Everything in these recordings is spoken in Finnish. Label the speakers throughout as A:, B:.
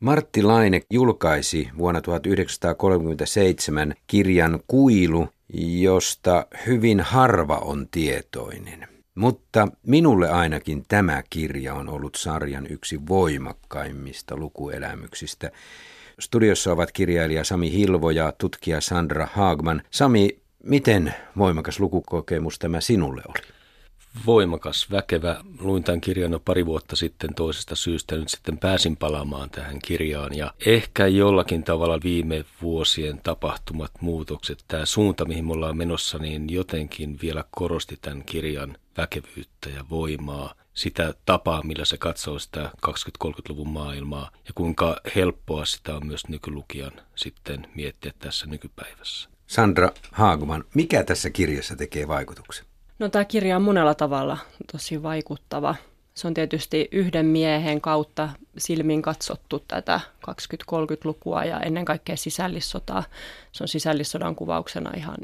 A: Martti Laine julkaisi vuonna 1937 kirjan Kuilu, josta hyvin harva on tietoinen. Mutta minulle ainakin tämä kirja on ollut sarjan yksi voimakkaimmista lukuelämyksistä. Studiossa ovat kirjailija Sami Hilvo ja tutkija Sandra Haagman. Sami, miten voimakas lukukokemus tämä sinulle oli?
B: Voimakas, väkevä. Luin tämän kirjan jo pari vuotta sitten toisesta syystä. Nyt sitten pääsin palaamaan tähän kirjaan. Ja ehkä jollakin tavalla viime vuosien tapahtumat, muutokset, tämä suunta, mihin me ollaan menossa, niin jotenkin vielä korosti tämän kirjan väkevyyttä ja voimaa. Sitä tapaa, millä se katsoo sitä 20-30-luvun maailmaa ja kuinka helppoa sitä on myös nykylukijan sitten miettiä tässä nykypäivässä.
A: Sandra Haaguman, mikä tässä kirjassa tekee vaikutuksen?
C: No tämä kirja on monella tavalla tosi vaikuttava. Se on tietysti yhden miehen kautta silmin katsottu tätä 20-30-lukua ja ennen kaikkea sisällissotaa. Se on sisällissodan kuvauksena ihan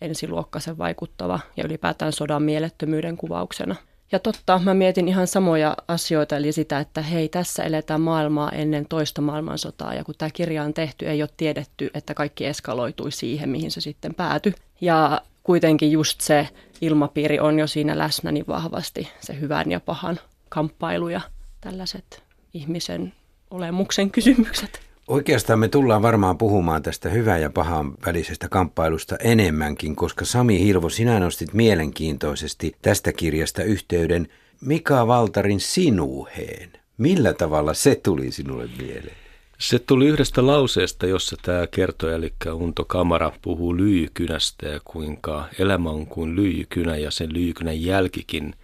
C: ensiluokkaisen vaikuttava ja ylipäätään sodan mielettömyyden kuvauksena. Ja totta, mä mietin ihan samoja asioita, eli sitä, että hei, tässä eletään maailmaa ennen toista maailmansotaa, ja kun tämä kirja on tehty, ei ole tiedetty, että kaikki eskaloitui siihen, mihin se sitten päätyi. Ja kuitenkin just se ilmapiiri on jo siinä läsnä niin vahvasti, se hyvän ja pahan kamppailu ja tällaiset ihmisen olemuksen kysymykset.
A: Oikeastaan me tullaan varmaan puhumaan tästä hyvän ja pahan välisestä kamppailusta enemmänkin, koska Sami Hilvo, sinä nostit mielenkiintoisesti tästä kirjasta yhteyden Mika Valtarin sinuheen. Millä tavalla se tuli sinulle mieleen?
B: Se tuli yhdestä lauseesta, jossa tämä kertoo, eli Unto Kamara puhuu lyijykynästä ja kuinka elämä on kuin lyijykynä ja sen lyijykynän jälkikin,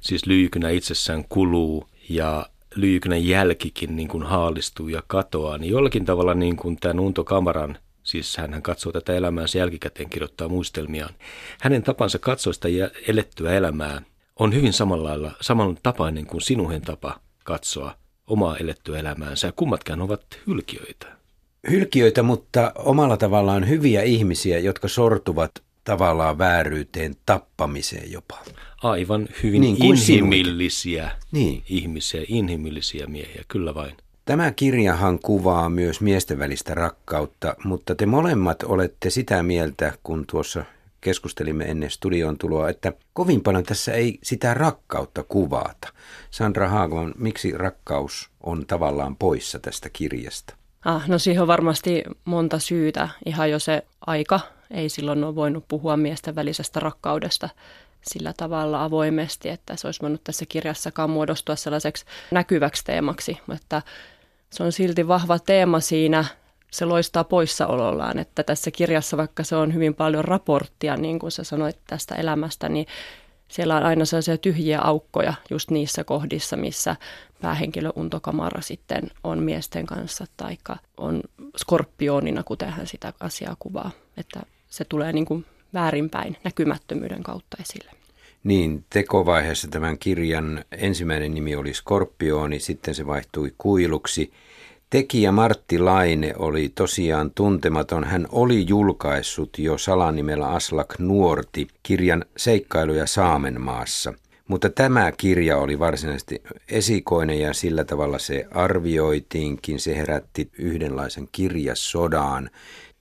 B: siis lyijykynä itsessään kuluu ja lyijykynän jälkikin niin kuin haalistuu ja katoaa, niin jollakin tavalla niin kuin tämän Unto Kamaran Siis hän katsoo tätä elämäänsä jälkikäteen, kirjoittaa muistelmiaan. Hänen tapansa katsoa sitä elettyä elämää on hyvin samalla samanlainen tapainen kuin sinuhen tapa katsoa omaa elettyä elämäänsä. Ja ovat hylkiöitä.
A: Hylkiöitä, mutta omalla tavallaan hyviä ihmisiä, jotka sortuvat tavallaan vääryyteen, tappamiseen jopa.
B: Aivan hyvin niin inhimillisiä niin. ihmisiä, inhimillisiä miehiä, kyllä vain.
A: Tämä kirjahan kuvaa myös miesten välistä rakkautta, mutta te molemmat olette sitä mieltä, kun tuossa keskustelimme ennen studion tuloa, että kovin paljon tässä ei sitä rakkautta kuvata. Sandra Haagman, miksi rakkaus on tavallaan poissa tästä kirjasta?
C: Ah, no siihen on varmasti monta syytä. Ihan jo se aika. Ei silloin ole voinut puhua miesten välisestä rakkaudesta sillä tavalla avoimesti, että se olisi voinut tässä kirjassakaan muodostua sellaiseksi näkyväksi teemaksi. Mutta se on silti vahva teema siinä se loistaa poissaolollaan, että tässä kirjassa, vaikka se on hyvin paljon raporttia, niin kuin sä sanoit tästä elämästä, niin siellä on aina sellaisia tyhjiä aukkoja just niissä kohdissa, missä päähenkilö Unto Kamara sitten on miesten kanssa, tai on skorpionina, kuten hän sitä asiaa kuvaa, että se tulee niin kuin väärinpäin näkymättömyyden kautta esille.
A: Niin, tekovaiheessa tämän kirjan ensimmäinen nimi oli Skorpioni, sitten se vaihtui kuiluksi – Tekijä Martti Laine oli tosiaan tuntematon. Hän oli julkaissut jo salanimellä Aslak Nuorti kirjan Seikkailuja Saamenmaassa. Mutta tämä kirja oli varsinaisesti esikoinen ja sillä tavalla se arvioitiinkin. Se herätti yhdenlaisen kirjasodaan.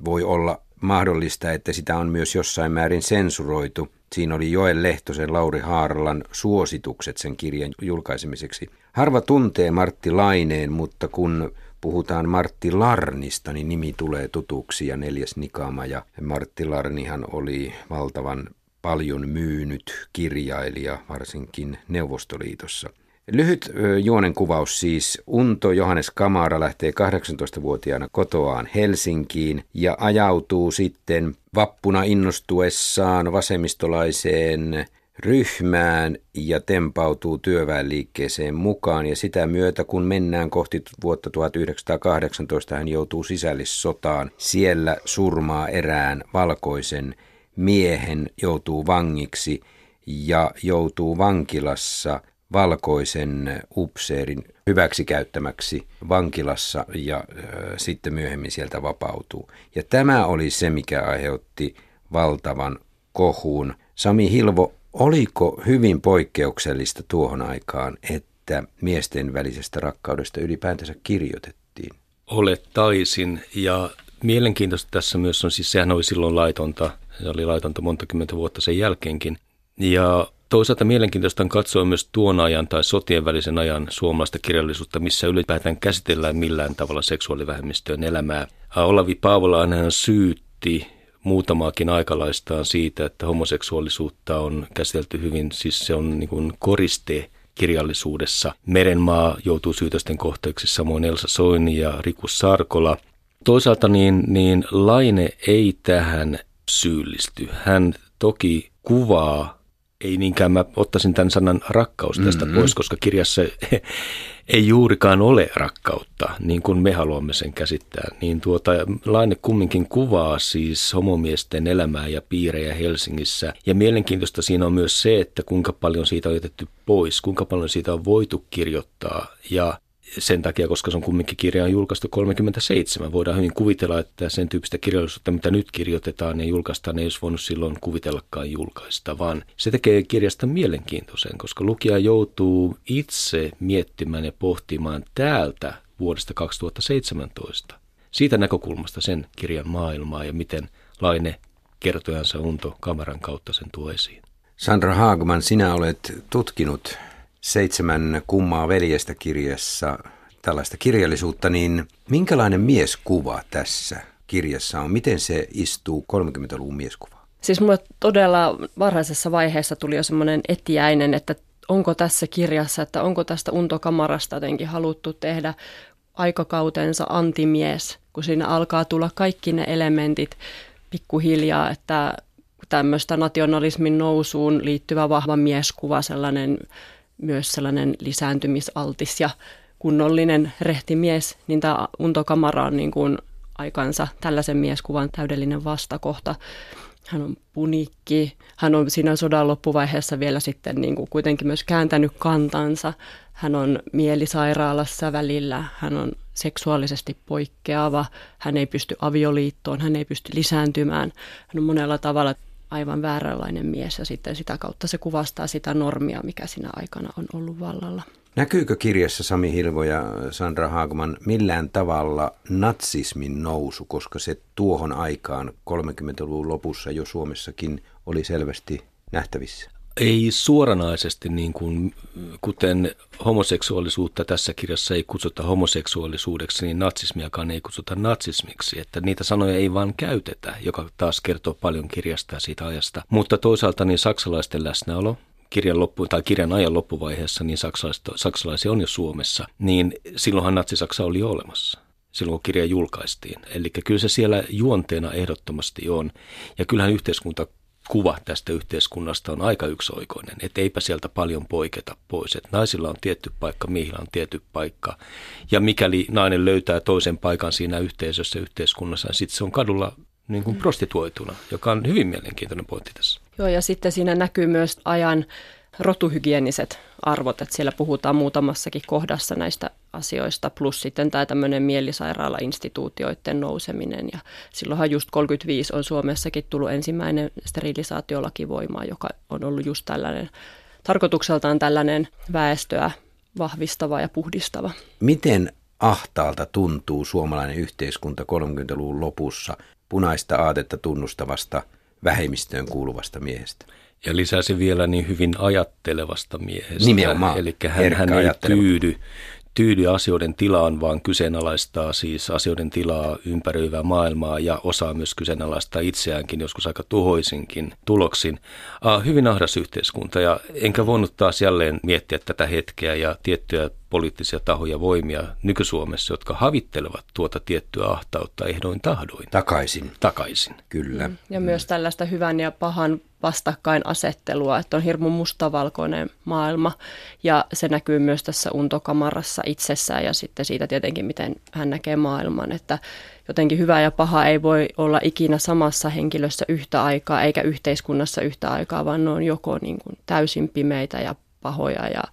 A: Voi olla mahdollista, että sitä on myös jossain määrin sensuroitu. Siinä oli Joel Lehtosen Lauri Haaralan suositukset sen kirjan julkaisemiseksi. Harva tuntee Martti Laineen, mutta kun puhutaan Martti Larnista, niin nimi tulee tutuksi ja neljäs Nikama. Ja Martti Larnihan oli valtavan paljon myynyt kirjailija, varsinkin Neuvostoliitossa. Lyhyt juonen kuvaus siis. Unto Johannes Kamara lähtee 18-vuotiaana kotoaan Helsinkiin ja ajautuu sitten vappuna innostuessaan vasemmistolaiseen ryhmään ja tempautuu työväenliikkeeseen mukaan ja sitä myötä kun mennään kohti vuotta 1918 hän joutuu sisällissotaan. Siellä surmaa erään valkoisen miehen, joutuu vangiksi ja joutuu vankilassa valkoisen upseerin hyväksikäyttämäksi vankilassa ja sitten myöhemmin sieltä vapautuu. Ja tämä oli se, mikä aiheutti valtavan kohun. Sami Hilvo Oliko hyvin poikkeuksellista tuohon aikaan, että miesten välisestä rakkaudesta ylipäätänsä kirjoitettiin?
B: olettaisin. Ja mielenkiintoista tässä myös on, siis sehän oli silloin laitonta, se oli laitonta monta kymmentä vuotta sen jälkeenkin. Ja toisaalta mielenkiintoista on katsoa myös tuon ajan tai sotien välisen ajan suomalaista kirjallisuutta, missä ylipäätään käsitellään millään tavalla seksuaalivähemmistöön elämää. Olavi Paavola hän syytti muutamaakin aikalaistaan siitä, että homoseksuaalisuutta on käsitelty hyvin, siis se on niin kuin koriste kirjallisuudessa. Merenmaa joutuu syytösten kohteeksi, samoin Elsa Soini ja Riku Sarkola. Toisaalta niin, niin Laine ei tähän syyllisty. Hän toki kuvaa ei niinkään mä ottaisin tämän sanan rakkaus tästä mm-hmm. pois, koska kirjassa ei juurikaan ole rakkautta, niin kuin me haluamme sen käsittää. Niin tuota, Laine kumminkin kuvaa siis homomiesten elämää ja piirejä Helsingissä. Ja mielenkiintoista siinä on myös se, että kuinka paljon siitä on jätetty pois, kuinka paljon siitä on voitu kirjoittaa. Ja sen takia, koska se on kumminkin kirja on julkaistu 37. Voidaan hyvin kuvitella, että sen tyyppistä kirjallisuutta, mitä nyt kirjoitetaan ja julkaistaan, ei olisi voinut silloin kuvitellakaan julkaista, vaan se tekee kirjasta mielenkiintoisen, koska lukija joutuu itse miettimään ja pohtimaan täältä vuodesta 2017 siitä näkökulmasta sen kirjan maailmaa ja miten Laine kertojansa Unto kameran kautta sen tuo esiin.
A: Sandra Haagman, sinä olet tutkinut seitsemän kummaa veljestä kirjassa tällaista kirjallisuutta, niin minkälainen mieskuva tässä kirjassa on? Miten se istuu 30-luvun mieskuvaan?
C: Siis mulle todella varhaisessa vaiheessa tuli jo semmoinen etiäinen, että onko tässä kirjassa, että onko tästä untokamarasta jotenkin haluttu tehdä aikakautensa antimies, kun siinä alkaa tulla kaikki ne elementit pikkuhiljaa, että tämmöistä nationalismin nousuun liittyvä vahva mieskuva, sellainen myös sellainen lisääntymisaltis ja kunnollinen rehtimies, niin tämä Unto Kamara on niin kuin aikansa tällaisen mieskuvan täydellinen vastakohta. Hän on punikki, hän on siinä sodan loppuvaiheessa vielä sitten niin kuin kuitenkin myös kääntänyt kantansa. Hän on mielisairaalassa välillä, hän on seksuaalisesti poikkeava, hän ei pysty avioliittoon, hän ei pysty lisääntymään. Hän on monella tavalla aivan vääränlainen mies ja sitten sitä kautta se kuvastaa sitä normia, mikä siinä aikana on ollut vallalla.
A: Näkyykö kirjassa Sami Hilvo ja Sandra Haagman millään tavalla natsismin nousu, koska se tuohon aikaan 30-luvun lopussa jo Suomessakin oli selvästi nähtävissä?
B: Ei suoranaisesti niin kuin, kuten homoseksuaalisuutta tässä kirjassa ei kutsuta homoseksuaalisuudeksi, niin natsismiakaan ei kutsuta natsismiksi. Että niitä sanoja ei vaan käytetä, joka taas kertoo paljon kirjasta ja siitä ajasta. Mutta toisaalta niin saksalaisten läsnäolo, kirjan, loppu, tai kirjan ajan loppuvaiheessa, niin saksalaisia on jo Suomessa, niin silloinhan natsisaksa oli jo olemassa silloin, kun kirja julkaistiin. Eli kyllä se siellä juonteena ehdottomasti on. Ja kyllähän yhteiskunta kuva tästä yhteiskunnasta on aika yksioikoinen, että eipä sieltä paljon poiketa pois. Että naisilla on tietty paikka, miehillä on tietty paikka. Ja mikäli nainen löytää toisen paikan siinä yhteisössä, yhteiskunnassa, niin sitten se on kadulla niin kuin prostituoituna, joka on hyvin mielenkiintoinen pointti tässä.
C: Joo, ja sitten siinä näkyy myös ajan rotuhygieniset arvot, että siellä puhutaan muutamassakin kohdassa näistä asioista, plus sitten tämä tämmöinen mielisairaala-instituutioiden nouseminen. Ja silloinhan just 35 on Suomessakin tullut ensimmäinen sterilisaatiolaki voimaan, joka on ollut just tällainen, tarkoitukseltaan tällainen väestöä vahvistava ja puhdistava.
A: Miten ahtaalta tuntuu suomalainen yhteiskunta 30-luvun lopussa punaista aatetta tunnustavasta vähemmistöön kuuluvasta miehestä?
B: Ja lisäsi vielä niin hyvin ajattelevasta miehestä.
A: Nimenomaan.
B: Eli hän, hän ei tyydy, tyydy asioiden tilaan, vaan kyseenalaistaa siis asioiden tilaa ympäröivää maailmaa ja osaa myös kyseenalaistaa itseäänkin, joskus aika tuhoisinkin tuloksin. Uh, hyvin ahdas yhteiskunta ja enkä voinut taas jälleen miettiä tätä hetkeä ja tiettyjä poliittisia tahoja voimia nyky-Suomessa, jotka havittelevat tuota tiettyä ahtautta ehdoin tahdoin.
A: Takaisin.
B: Takaisin.
A: Kyllä.
C: Mm. Ja myös tällaista hyvän ja pahan vastakkainasettelua, että on hirmu mustavalkoinen maailma ja se näkyy myös tässä untokamarassa itsessään ja sitten siitä tietenkin, miten hän näkee maailman, että jotenkin hyvä ja paha ei voi olla ikinä samassa henkilössä yhtä aikaa eikä yhteiskunnassa yhtä aikaa, vaan ne on joko niin kuin täysin pimeitä ja pahoja ja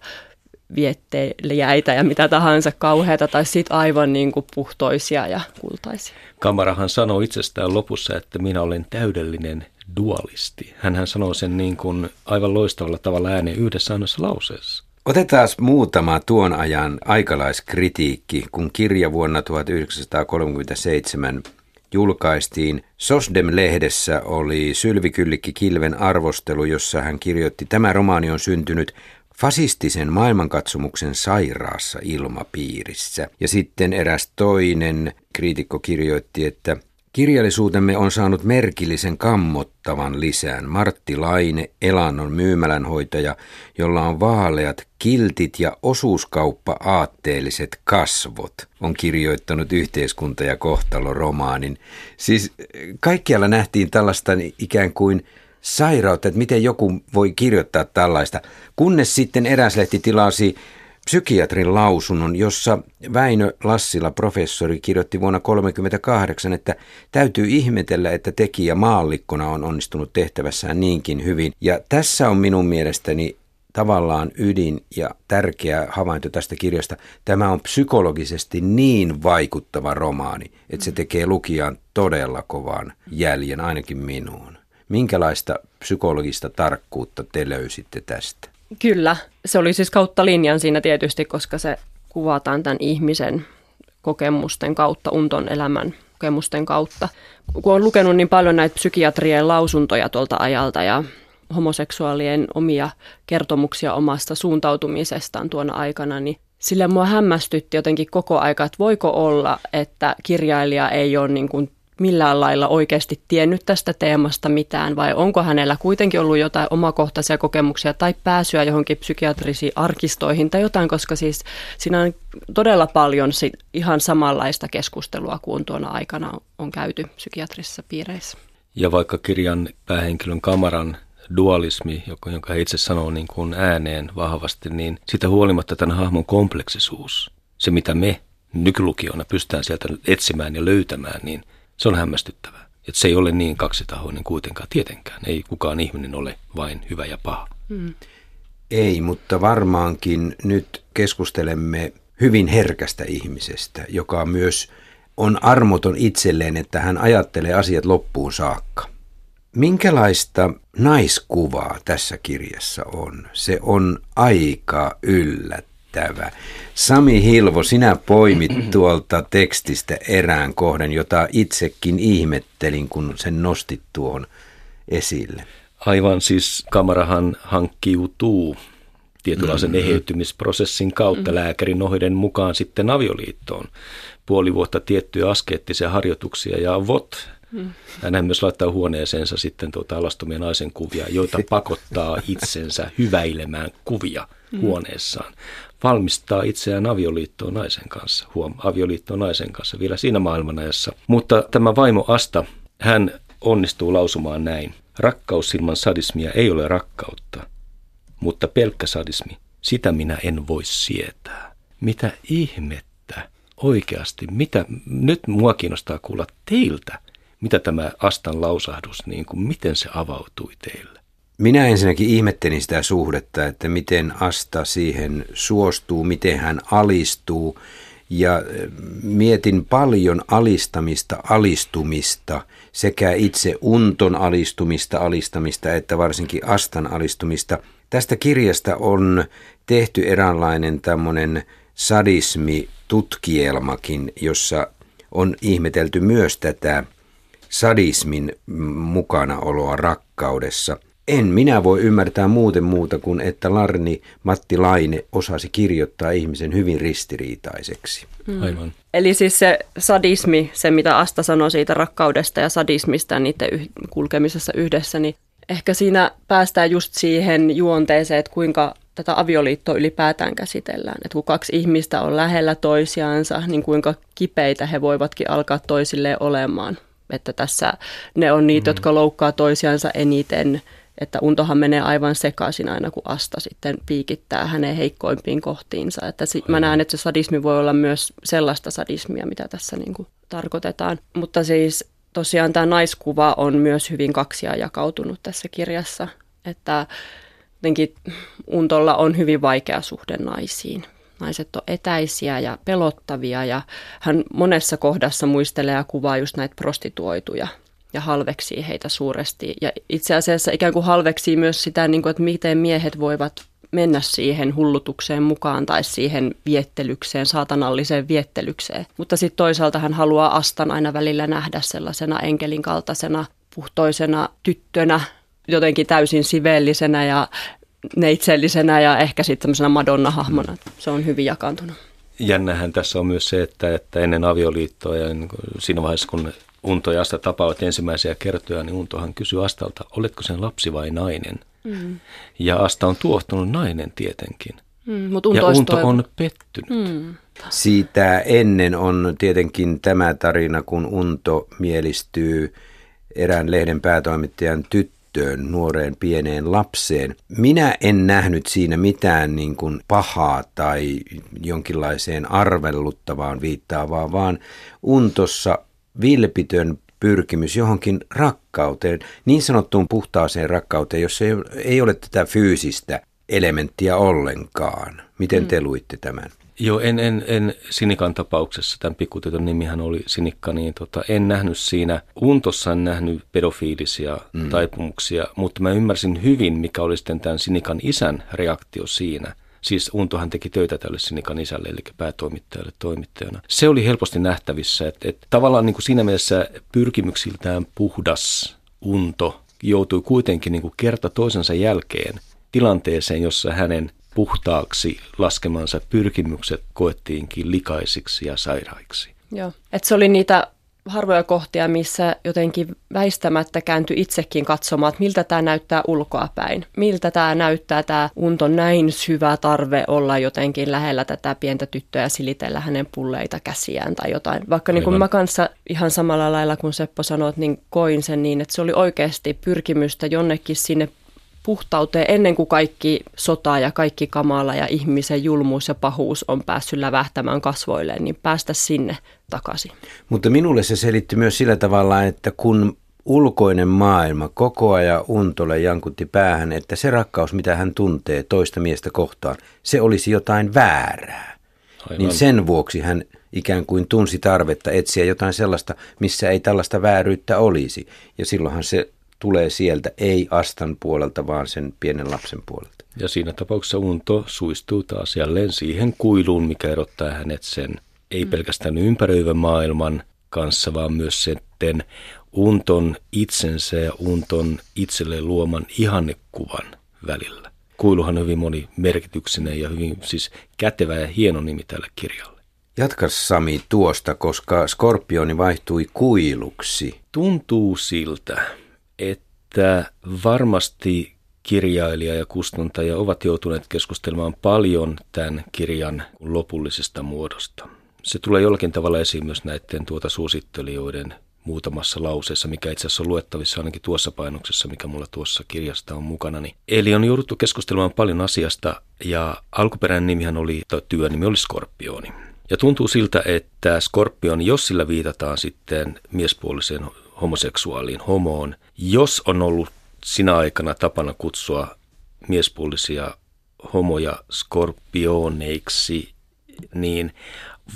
C: viettelijäitä ja mitä tahansa kauheata tai sitten aivan niin kuin puhtoisia ja kultaisia.
B: Kamarahan sanoo itsestään lopussa, että minä olen täydellinen dualisti. Hänhän sanoo sen niin kuin aivan loistavalla tavalla ääneen yhdessä ainoassa lauseessa.
A: Otetaan muutama tuon ajan aikalaiskritiikki, kun kirja vuonna 1937 julkaistiin. Sosdem-lehdessä oli Sylvi Kyllikki Kilven arvostelu, jossa hän kirjoitti, tämä romaani on syntynyt fasistisen maailmankatsomuksen sairaassa ilmapiirissä. Ja sitten eräs toinen kriitikko kirjoitti, että Kirjallisuutemme on saanut merkillisen kammottavan lisään. Martti Laine, Elannon myymälänhoitaja, jolla on vaaleat kiltit ja osuuskauppa-aatteelliset kasvot, on kirjoittanut yhteiskunta- ja kohtalo-romaanin. Siis kaikkialla nähtiin tällaista ikään kuin sairautta, että miten joku voi kirjoittaa tällaista, kunnes sitten eräs lehti tilasi psykiatrin lausunnon, jossa Väinö Lassila, professori, kirjoitti vuonna 1938, että täytyy ihmetellä, että tekijä maallikkona on onnistunut tehtävässään niinkin hyvin. Ja tässä on minun mielestäni tavallaan ydin ja tärkeä havainto tästä kirjasta. Tämä on psykologisesti niin vaikuttava romaani, että se tekee lukijaan todella kovan jäljen, ainakin minuun. Minkälaista psykologista tarkkuutta te löysitte tästä?
C: Kyllä, se oli siis kautta linjan siinä tietysti, koska se kuvataan tämän ihmisen kokemusten kautta, unton elämän kokemusten kautta. Kun on lukenut niin paljon näitä psykiatrien lausuntoja tuolta ajalta ja homoseksuaalien omia kertomuksia omasta suuntautumisestaan tuona aikana, niin sillä mua hämmästytti jotenkin koko aika, että voiko olla, että kirjailija ei ole niin kuin millään lailla oikeasti tiennyt tästä teemasta mitään vai onko hänellä kuitenkin ollut jotain omakohtaisia kokemuksia tai pääsyä johonkin psykiatrisiin arkistoihin tai jotain, koska siis siinä on todella paljon ihan samanlaista keskustelua kuin tuona aikana on käyty psykiatrisissa piireissä.
B: Ja vaikka kirjan päähenkilön kamaran dualismi, jonka hän itse sanoo niin kuin ääneen vahvasti, niin sitä huolimatta tämän hahmon kompleksisuus, se mitä me nykylukijoina pystytään sieltä etsimään ja löytämään, niin – se on hämmästyttävää. Että se ei ole niin kaksitahoinen kuitenkaan tietenkään. Ei kukaan ihminen ole vain hyvä ja paha. Mm.
A: Ei, mutta varmaankin nyt keskustelemme hyvin herkästä ihmisestä, joka myös on armoton itselleen, että hän ajattelee asiat loppuun saakka. Minkälaista naiskuvaa tässä kirjassa on? Se on aika yllättävää yllättävä. Sami Hilvo, sinä poimit tuolta tekstistä erään kohden, jota itsekin ihmettelin, kun sen nostit tuon esille.
B: Aivan siis kamerahan hankkiutuu tietynlaisen mm-hmm. eheytymisprosessin kautta mm-hmm. lääkärin ohjeiden mukaan sitten avioliittoon. Puoli vuotta tiettyjä askeettisia harjoituksia ja vot. Mm. Hän myös laittaa huoneeseensa sitten tuota alastomia naisen kuvia, joita pakottaa itsensä hyväilemään kuvia mm. huoneessaan valmistaa itseään avioliittoon naisen kanssa, huom, avioliittoon naisen kanssa vielä siinä maailmanajassa. Mutta tämä vaimo Asta, hän onnistuu lausumaan näin. Rakkaus ilman sadismia ei ole rakkautta, mutta pelkkä sadismi, sitä minä en voi sietää. Mitä ihmettä oikeasti, mitä, nyt mua kiinnostaa kuulla teiltä, mitä tämä Astan lausahdus, niin kuin, miten se avautui teille?
A: Minä ensinnäkin ihmettelin sitä suhdetta, että miten Asta siihen suostuu, miten hän alistuu. Ja eh, mietin paljon alistamista, alistumista, sekä itse unton alistumista, alistamista, että varsinkin Astan alistumista. Tästä kirjasta on tehty eräänlainen tämmöinen sadismi-tutkielmakin, jossa on ihmetelty myös tätä sadismin mukanaoloa rakkaudessa – en minä voi ymmärtää muuten muuta kuin, että Larni Matti Laine osasi kirjoittaa ihmisen hyvin ristiriitaiseksi.
B: Mm. Aivan.
C: Eli siis se sadismi, se mitä Asta sanoi siitä rakkaudesta ja sadismista ja niiden yh- kulkemisessa yhdessä, niin ehkä siinä päästään just siihen juonteeseen, että kuinka tätä avioliittoa ylipäätään käsitellään. Että kun kaksi ihmistä on lähellä toisiansa, niin kuinka kipeitä he voivatkin alkaa toisilleen olemaan. Että tässä ne on niitä, mm. jotka loukkaa toisiansa eniten – että untohan menee aivan sekaisin aina, kun Asta sitten piikittää hänen heikkoimpiin kohtiinsa. Että sit mä näen, että se sadismi voi olla myös sellaista sadismia, mitä tässä niin kuin tarkoitetaan. Mutta siis tosiaan tämä naiskuva on myös hyvin kaksia jakautunut tässä kirjassa, että jotenkin Untolla on hyvin vaikea suhde naisiin. Naiset on etäisiä ja pelottavia ja hän monessa kohdassa muistelee ja kuvaa just näitä prostituoituja ja halveksii heitä suuresti. Ja itse asiassa ikään kuin halveksii myös sitä, niin kuin, että miten miehet voivat mennä siihen hullutukseen mukaan tai siihen viettelykseen, saatanalliseen viettelykseen. Mutta sitten toisaalta hän haluaa Astan aina välillä nähdä sellaisena enkelin kaltaisena, puhtoisena tyttönä, jotenkin täysin siveellisenä ja neitsellisenä ja ehkä sitten tämmöisenä Madonna-hahmona. Se on hyvin jakantunut.
B: Jännähän tässä on myös se, että, että ennen avioliittoa ja siinä vaiheessa, kun Unto ja Asta tapaavat ensimmäisiä kertoja, niin Untohan kysyy Astalta, oletko sen lapsi vai nainen? Mm. Ja Asta on tuohtunut nainen tietenkin. Mm, mutta ja Unto toivo. on pettynyt. Mm.
A: Siitä ennen on tietenkin tämä tarina, kun Unto mielistyy erään lehden päätoimittajan tyttöön, nuoreen pieneen lapseen. Minä en nähnyt siinä mitään niin kuin pahaa tai jonkinlaiseen arvelluttavaan viittaavaa, vaan Untossa vilpitön pyrkimys johonkin rakkauteen, niin sanottuun puhtaaseen rakkauteen, jossa ei, ei ole tätä fyysistä elementtiä ollenkaan. Miten te mm. luitte tämän?
B: Joo, en, en, en Sinikan tapauksessa, tämän pikkutytön nimihän oli Sinikka, niin tota, en nähnyt siinä, Untossa en nähnyt pedofiilisia mm. taipumuksia, mutta mä ymmärsin hyvin, mikä oli sitten tämän Sinikan isän reaktio siinä – Siis Untohan teki töitä tälle Sinikan isälle, eli päätoimittajalle toimittajana. Se oli helposti nähtävissä, että, että tavallaan niin kuin siinä mielessä pyrkimyksiltään puhdas Unto joutui kuitenkin niin kuin kerta toisensa jälkeen tilanteeseen, jossa hänen puhtaaksi laskemansa pyrkimykset koettiinkin likaisiksi ja sairaiksi.
C: Joo, että se oli niitä harvoja kohtia, missä jotenkin väistämättä kääntyi itsekin katsomaan, että miltä tämä näyttää ulkoa päin. Miltä tämä näyttää tämä unton näin syvä tarve olla jotenkin lähellä tätä pientä tyttöä ja silitellä hänen pulleita käsiään tai jotain. Vaikka niin kuin mä kanssa ihan samalla lailla kuin Seppo sanoi, niin koin sen niin, että se oli oikeasti pyrkimystä jonnekin sinne puhtauteen ennen kuin kaikki sota ja kaikki kamala ja ihmisen julmuus ja pahuus on päässyt lävähtämään kasvoilleen, niin päästä sinne takaisin.
A: Mutta minulle se selitti myös sillä tavalla, että kun ulkoinen maailma koko ajan Untolle jankutti päähän, että se rakkaus, mitä hän tuntee toista miestä kohtaan, se olisi jotain väärää. Aivan. Niin sen vuoksi hän ikään kuin tunsi tarvetta etsiä jotain sellaista, missä ei tällaista vääryyttä olisi. Ja silloinhan se tulee sieltä, ei Astan puolelta, vaan sen pienen lapsen puolelta.
B: Ja siinä tapauksessa Unto suistuu taas jälleen siihen kuiluun, mikä erottaa hänet sen ei mm. pelkästään ympäröivän maailman kanssa, vaan myös sitten Unton itsensä ja Unton itselle luoman ihannekuvan välillä. Kuiluhan on hyvin monimerkityksinen ja hyvin siis kätevä ja hieno nimi tälle kirjalle.
A: Jatka Sami tuosta, koska skorpioni vaihtui kuiluksi.
B: Tuntuu siltä, että varmasti kirjailija ja kustantaja ovat joutuneet keskustelemaan paljon tämän kirjan lopullisesta muodosta. Se tulee jollakin tavalla esiin myös näiden tuota suosittelijoiden muutamassa lauseessa, mikä itse asiassa on luettavissa ainakin tuossa painoksessa, mikä mulla tuossa kirjasta on mukana. Eli on jouduttu keskustelemaan paljon asiasta ja alkuperäinen nimihän oli, tai työnimi oli Skorpioni. Ja tuntuu siltä, että Skorpion, jos sillä viitataan sitten miespuoliseen homoseksuaaliin homoon, jos on ollut sinä aikana tapana kutsua miespuolisia homoja skorpioneiksi, niin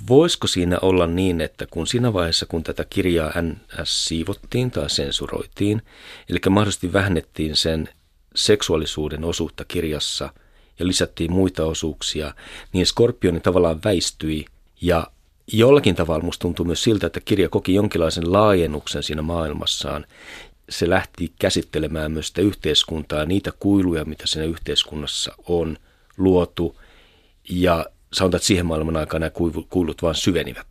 B: voisiko siinä olla niin, että kun siinä vaiheessa, kun tätä kirjaa NS siivottiin tai sensuroitiin, eli mahdollisesti vähennettiin sen seksuaalisuuden osuutta kirjassa ja lisättiin muita osuuksia, niin skorpioni tavallaan väistyi ja jollakin tavalla musta tuntuu myös siltä, että kirja koki jonkinlaisen laajennuksen siinä maailmassaan. Se lähti käsittelemään myös sitä yhteiskuntaa, niitä kuiluja, mitä siinä yhteiskunnassa on luotu. Ja sanotaan, että siihen maailman aikana nämä kuilut vaan syvenivät.